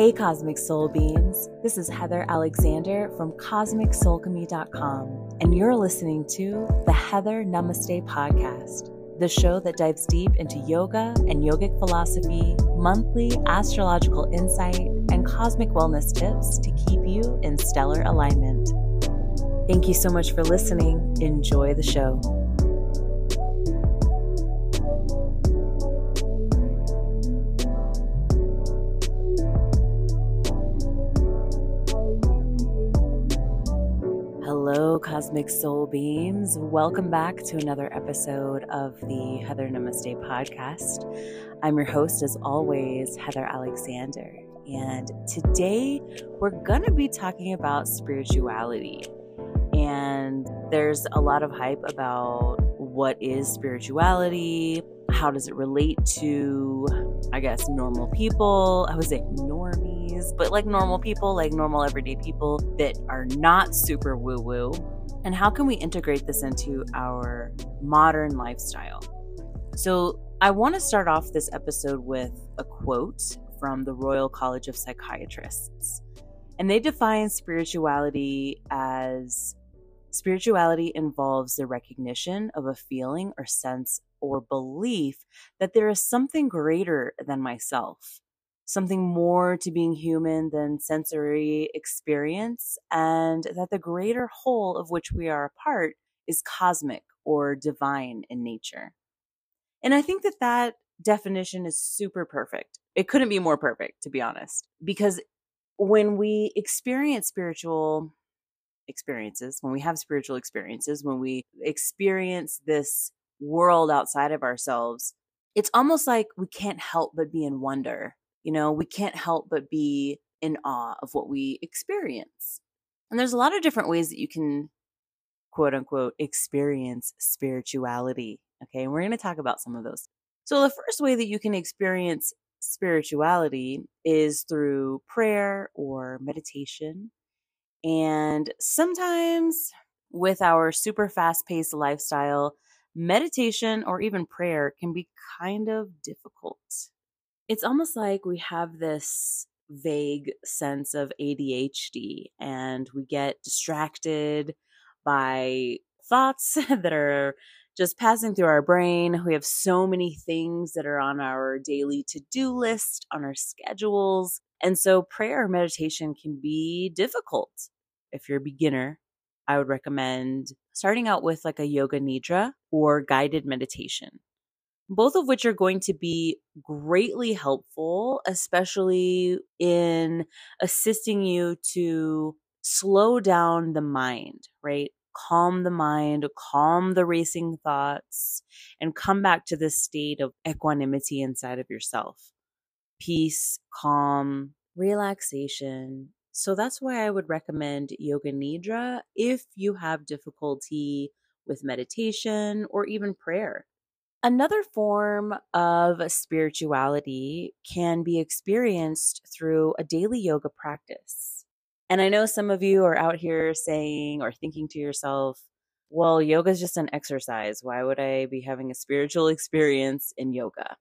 Hey, Cosmic Soul Beams. This is Heather Alexander from CosmicSoulChemy.com, and you're listening to the Heather Namaste Podcast, the show that dives deep into yoga and yogic philosophy, monthly astrological insight, and cosmic wellness tips to keep you in stellar alignment. Thank you so much for listening. Enjoy the show. Cosmic Soul Beams. Welcome back to another episode of the Heather Namaste podcast. I'm your host, as always, Heather Alexander. And today we're going to be talking about spirituality. And there's a lot of hype about what is spirituality, how does it relate to, I guess, normal people. I would say normies but like normal people, like normal everyday people that are not super woo woo. And how can we integrate this into our modern lifestyle? So, I want to start off this episode with a quote from the Royal College of Psychiatrists. And they define spirituality as spirituality involves the recognition of a feeling or sense or belief that there is something greater than myself something more to being human than sensory experience, and that the greater whole of which we are a part is cosmic or divine in nature. And I think that that definition is super perfect. It couldn't be more perfect, to be honest, because when we experience spiritual experiences, when we have spiritual experiences, when we experience this world outside of ourselves, it's almost like we can't help but be in wonder you know, we can't help but be in awe of what we experience. And there's a lot of different ways that you can quote unquote experience spirituality. Okay. And we're going to talk about some of those. So, the first way that you can experience spirituality is through prayer or meditation. And sometimes with our super fast paced lifestyle, meditation or even prayer can be kind of difficult it's almost like we have this vague sense of ADHD and we get distracted by thoughts that are just passing through our brain. We have so many things that are on our daily to do list, on our schedules. And so prayer or meditation can be difficult. If you're a beginner, I would recommend starting out with like a yoga nidra or guided meditation both of which are going to be greatly helpful, especially in assisting you to slow down the mind, right? Calm the mind, calm the racing thoughts, and come back to this state of equanimity inside of yourself. Peace, calm, relaxation. So that's why I would recommend Yoga Nidra if you have difficulty with meditation or even prayer. Another form of spirituality can be experienced through a daily yoga practice. And I know some of you are out here saying or thinking to yourself, well, yoga is just an exercise. Why would I be having a spiritual experience in yoga?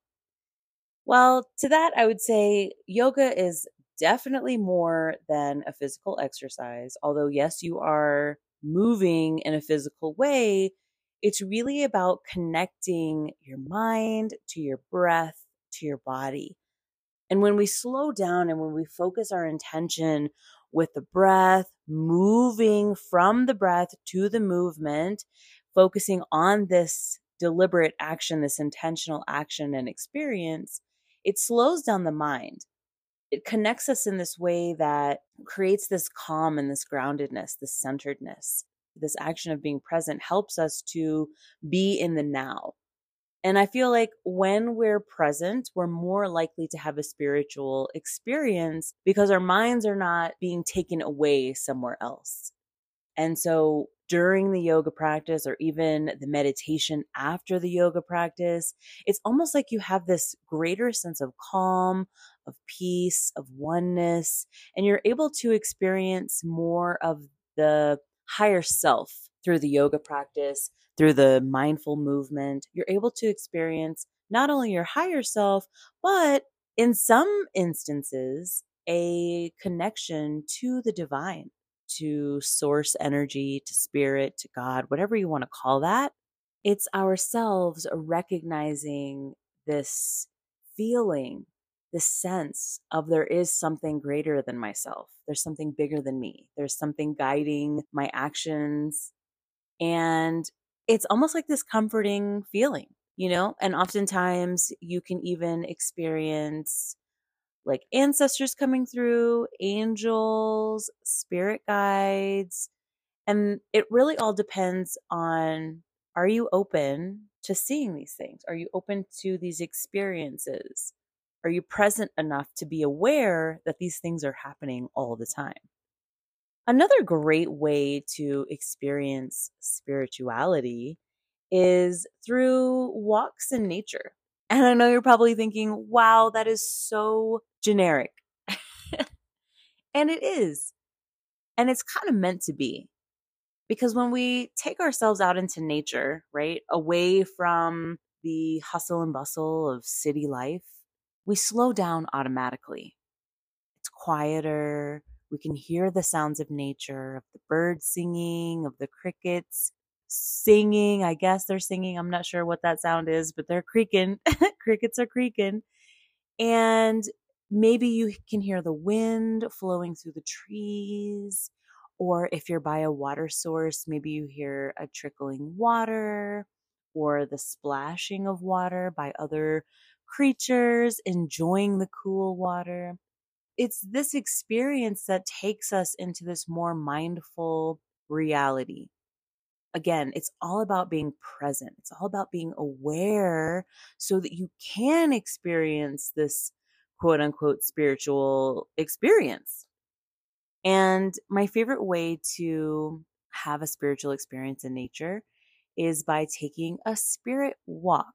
Well, to that, I would say yoga is definitely more than a physical exercise. Although, yes, you are moving in a physical way, it's really about connecting your mind to your breath to your body. And when we slow down and when we focus our intention with the breath, moving from the breath to the movement, focusing on this deliberate action, this intentional action and experience, it slows down the mind. It connects us in this way that creates this calm and this groundedness, this centeredness this action of being present helps us to be in the now. And I feel like when we're present, we're more likely to have a spiritual experience because our minds are not being taken away somewhere else. And so during the yoga practice or even the meditation after the yoga practice, it's almost like you have this greater sense of calm, of peace, of oneness, and you're able to experience more of the higher self through the yoga practice, through the mindful movement. You're able to experience not only your higher self, but in some instances, a connection to the divine, to source energy, to spirit, to God, whatever you want to call that. It's ourselves recognizing this feeling, this sense of there is something greater than myself. There's something bigger than me. There's something guiding my actions. And it's almost like this comforting feeling, you know? And oftentimes you can even experience like ancestors coming through, angels, spirit guides. And it really all depends on are you open to seeing these things? Are you open to these experiences? Are you present enough to be aware that these things are happening all the time? Another great way to experience spirituality is through walks in nature. And I know you're probably thinking, wow, that is so generic. and it is. And it's kind of meant to be. Because when we take ourselves out into nature, right, away from the hustle and bustle of city life, we slow down automatically. It's quieter. We can hear the sounds of nature, of the birds singing, of the crickets singing. I guess they're singing. I'm not sure what that sound is, but they're creaking. crickets are creaking. And maybe you can hear the wind flowing through the trees. Or if you're by a water source, maybe you hear a trickling water or the splashing of water by other creatures enjoying the cool water. It's this experience that takes us into this more mindful reality. Again, it's all about being present. It's all about being aware so that you can experience this quote unquote spiritual experience. And my favorite way to have a spiritual experience in nature is by taking a spirit walk.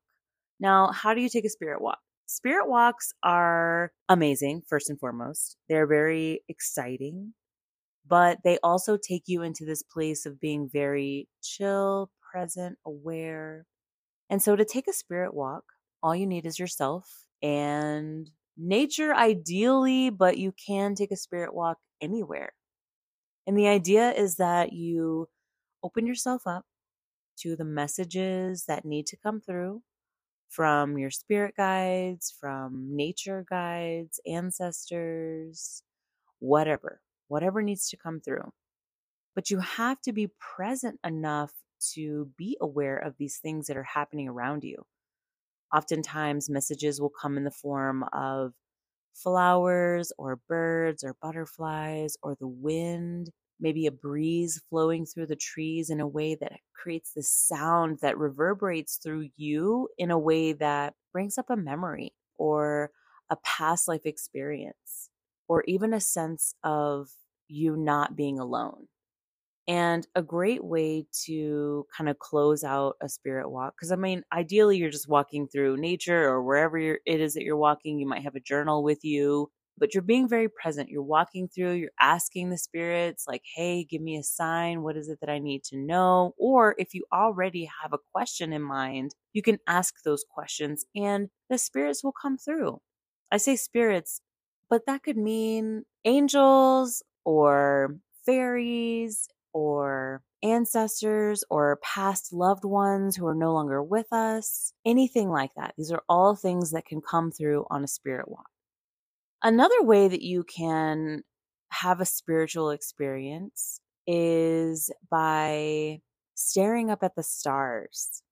Now, how do you take a spirit walk? Spirit walks are amazing, first and foremost. They're very exciting, but they also take you into this place of being very chill, present, aware. And so to take a spirit walk, all you need is yourself and nature ideally, but you can take a spirit walk anywhere. And the idea is that you open yourself up to the messages that need to come through from your spirit guides, from nature guides, ancestors, whatever, whatever needs to come through. But you have to be present enough to be aware of these things that are happening around you. Oftentimes, messages will come in the form of flowers or birds or butterflies or the wind, maybe a breeze flowing through the trees in a way that creates this sound that reverberates through you in a way that brings up a memory or a past life experience or even a sense of you not being alone. And a great way to kind of close out a spirit walk, because I mean, ideally, you're just walking through nature or wherever it is that you're walking. You might have a journal with you, but you're being very present. You're walking through, you're asking the spirits, like, hey, give me a sign. What is it that I need to know? Or if you already have a question in mind, you can ask those questions and the spirits will come through. I say spirits, but that could mean angels or fairies or ancestors or past loved ones who are no longer with us, anything like that. These are all things that can come through on a spirit walk. Another way that you can have a spiritual experience is by staring up at the stars.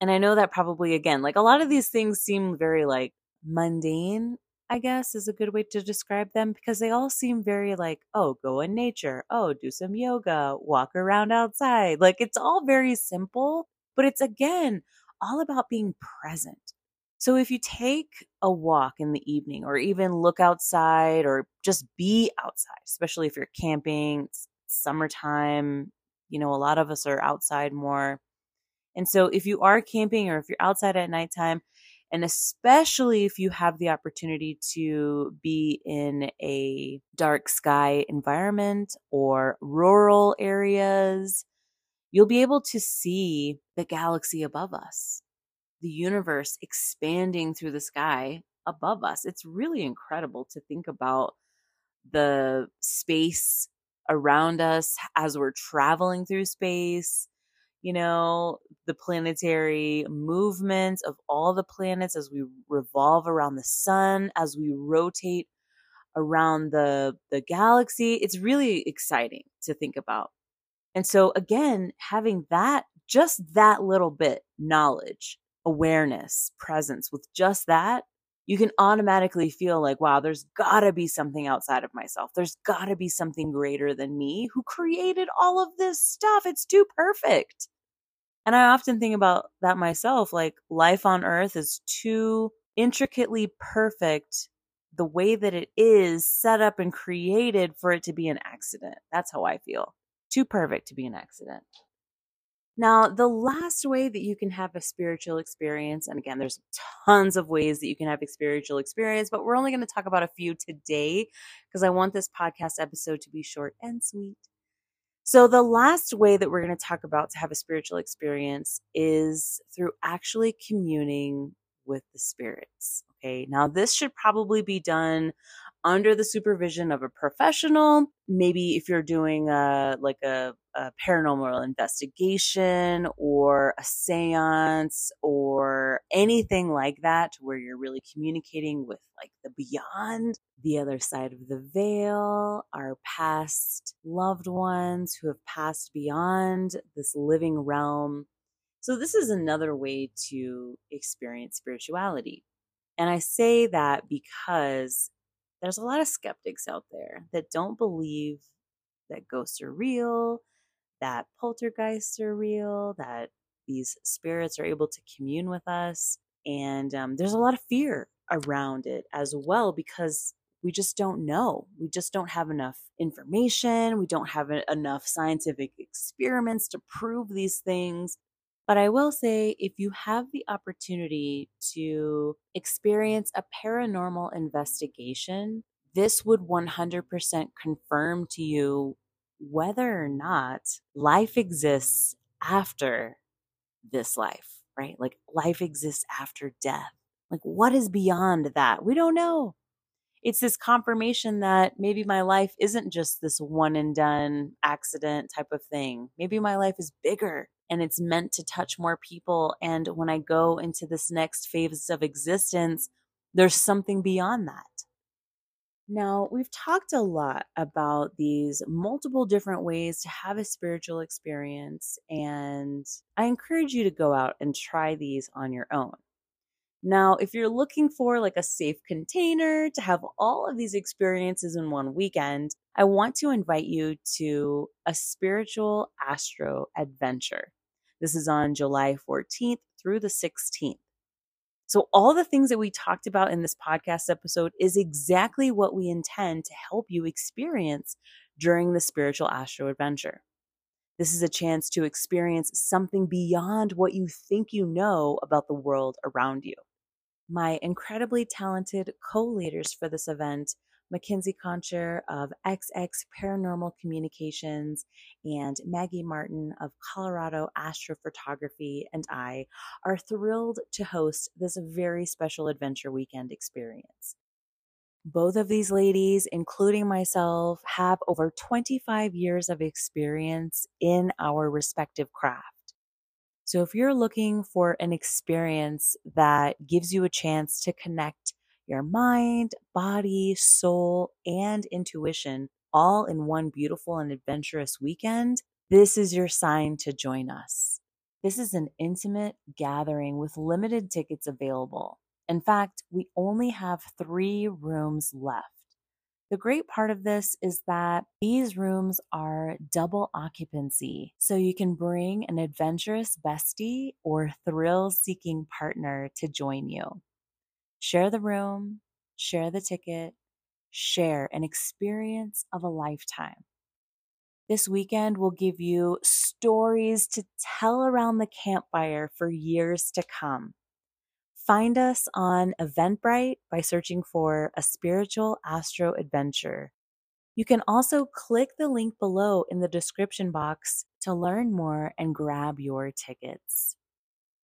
And I know that probably, again, like a lot of these things seem very like mundane I guess is a good way to describe them because they all seem very like, oh, go in nature. Oh, do some yoga, walk around outside. Like it's all very simple, but it's again all about being present. So if you take a walk in the evening or even look outside or just be outside, especially if you're camping, summertime, you know, a lot of us are outside more. And so if you are camping or if you're outside at nighttime, and especially if you have the opportunity to be in a dark sky environment or rural areas, you'll be able to see the galaxy above us, the universe expanding through the sky above us. It's really incredible to think about the space around us as we're traveling through space, you know, the planetary movements of all the planets as we revolve around the sun, as we rotate around the the galaxy. It's really exciting to think about. And so again, having that just that little bit knowledge, awareness, presence with just that you can automatically feel like, wow, there's gotta be something outside of myself. There's gotta be something greater than me who created all of this stuff. It's too perfect. And I often think about that myself like, life on earth is too intricately perfect the way that it is set up and created for it to be an accident. That's how I feel. Too perfect to be an accident. Now, the last way that you can have a spiritual experience, and again, there's tons of ways that you can have a spiritual experience, but we're only going to talk about a few today because I want this podcast episode to be short and sweet. So, the last way that we're going to talk about to have a spiritual experience is through actually communing with the spirits. Okay. Now, this should probably be done under the supervision of a professional. Maybe if you're doing a like a, a paranormal investigation or a seance or anything like that, where you're really communicating with like the beyond, the other side of the veil, our past loved ones who have passed beyond this living realm. So, this is another way to experience spirituality. And I say that because there's a lot of skeptics out there that don't believe that ghosts are real, that poltergeists are real, that these spirits are able to commune with us. And um, there's a lot of fear around it as well because we just don't know. We just don't have enough information. We don't have enough scientific experiments to prove these things. But I will say, if you have the opportunity to experience a paranormal investigation, this would 100% confirm to you whether or not life exists after this life, right? Like life exists after death. Like what is beyond that? We don't know. It's this confirmation that maybe my life isn't just this one and done accident type of thing. Maybe my life is bigger and it's meant to touch more people. And when I go into this next phase of existence, there's something beyond that. Now, we've talked a lot about these multiple different ways to have a spiritual experience, and I encourage you to go out and try these on your own. Now, if you're looking for like a safe container to have all of these experiences in one weekend, I want to invite you to a spiritual astro adventure. This is on July 14th through the 16th. So, all the things that we talked about in this podcast episode is exactly what we intend to help you experience during the Spiritual Astro Adventure. This is a chance to experience something beyond what you think you know about the world around you. My incredibly talented co leaders for this event Mackenzie Concher of XX Paranormal Communications and Maggie Martin of Colorado Astrophotography and I are thrilled to host this very special adventure weekend experience. Both of these ladies, including myself, have over 25 years of experience in our respective craft. So if you're looking for an experience that gives you a chance to connect your mind, body, soul, and intuition all in one beautiful and adventurous weekend, this is your sign to join us. This is an intimate gathering with limited tickets available. In fact, we only have three rooms left. The great part of this is that these rooms are double occupancy, so you can bring an adventurous bestie or thrill seeking partner to join you. Share the room, share the ticket, share an experience of a lifetime. This weekend will give you stories to tell around the campfire for years to come. Find us on Eventbrite by searching for a spiritual astro adventure. You can also click the link below in the description box to learn more and grab your tickets.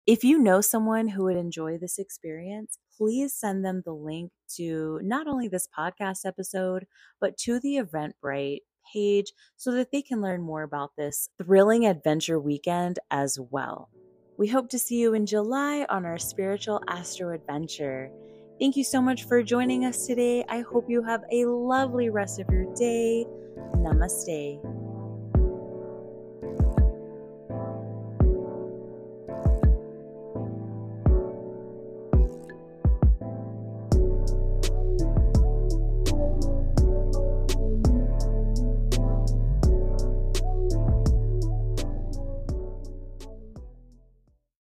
If you know someone who would enjoy this experience, please send them the link to not only this podcast episode, but to the Eventbrite page so that they can learn more about this thrilling adventure weekend as well. We hope to see you in July on our spiritual astro adventure. Thank you so much for joining us today. I hope you have a lovely rest of your day. Namaste.